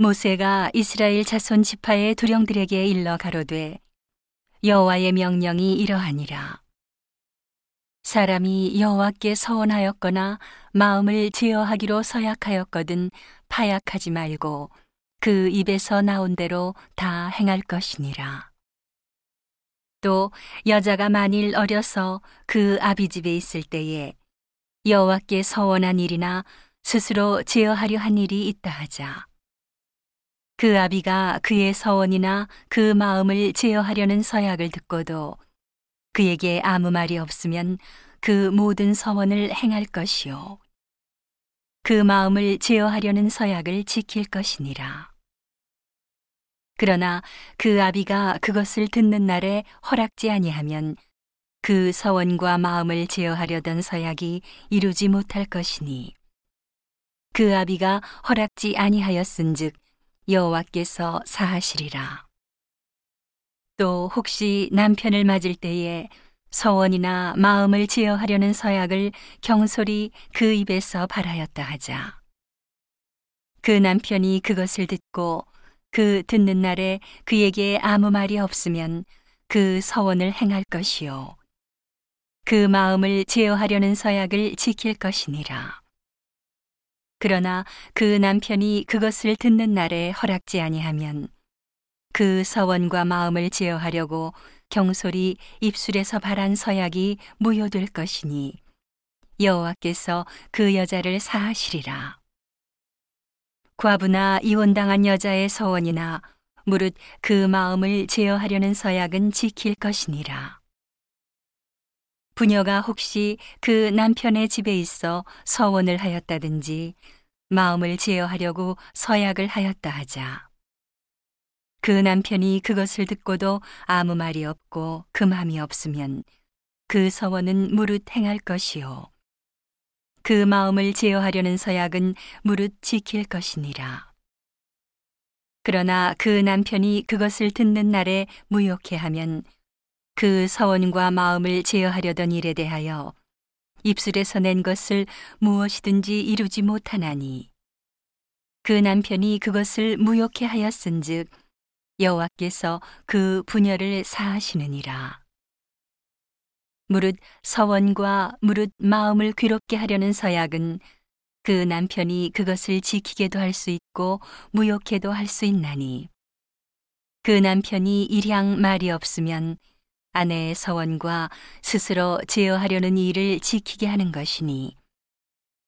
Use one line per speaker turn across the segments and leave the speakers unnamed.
모세가 이스라엘 자손 지파의 두령들에게 일러 가로되 여호와의 명령이 이러하니라. 사람이 여호와께 서원하였거나 마음을 제어하기로 서약하였거든 파약하지 말고 그 입에서 나온 대로 다 행할 것이니라. 또 여자가 만일 어려서 그 아비 집에 있을 때에 여호와께 서원한 일이나 스스로 제어하려 한 일이 있다 하자 그 아비가 그의 서원이나 그 마음을 제어하려는 서약을 듣고도 그에게 아무 말이 없으면 그 모든 서원을 행할 것이요. 그 마음을 제어하려는 서약을 지킬 것이니라. 그러나 그 아비가 그것을 듣는 날에 허락지 아니하면 그 서원과 마음을 제어하려던 서약이 이루지 못할 것이니 그 아비가 허락지 아니하였은즉 여호와께서 사하시리라. 또 혹시 남편을 맞을 때에 서원이나 마음을 제어하려는 서약을 경솔히 그 입에서 발하였다 하자. 그 남편이 그것을 듣고 그 듣는 날에 그에게 아무 말이 없으면 그 서원을 행할 것이요. 그 마음을 제어하려는 서약을 지킬 것이니라. 그러나 그 남편이 그것을 듣는 날에 허락지 아니하면 그 서원과 마음을 제어하려고 경솔이 입술에서 발한 서약이 무효될 것이니 여호와께서 그 여자를 사하시리라. 과부나 이혼당한 여자의 서원이나 무릇 그 마음을 제어하려는 서약은 지킬 것이니라. 부녀가 혹시 그 남편의 집에 있어 서원을 하였다든지 마음을 제어하려고 서약을 하였다 하자. 그 남편이 그것을 듣고도 아무 말이 없고 금함이 없으면 그 서원은 무릇 행할 것이요. 그 마음을 제어하려는 서약은 무릇 지킬 것이니라. 그러나 그 남편이 그것을 듣는 날에 무욕해 하면 그 서원과 마음을 제어하려던 일에 대하여 입술에서 낸 것을 무엇이든지 이루지 못하나니. 그 남편이 그것을 무욕해 하였은즉 여호와께서 그 분열을 사하시느니라. 무릇 서원과 무릇 마음을 괴롭게 하려는 서약은 그 남편이 그것을 지키게도 할 수 있고 무욕해도 할 수 있나니. 그 남편이 일향 말이 없으면 아내의 서원과 스스로 제어하려는 일을 지키게 하는 것이니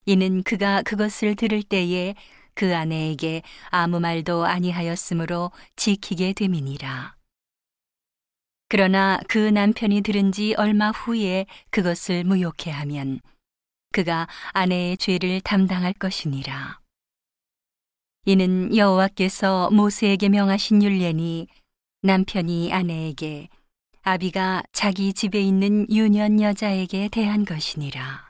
이는 그가 그것을 들을 때에 그 아내에게 아무 말도 아니하였으므로 지키게 됨이니라. 그러나 그 남편이 들은 지 얼마 후에 그것을 무욕해 하면 그가 아내의 죄를 담당할 것이니라. 이는 여호와께서 모세에게 명하신 율례니 남편이 아내에게 아비가 자기 집에 있는 유년 여자에게 대한 것이니라.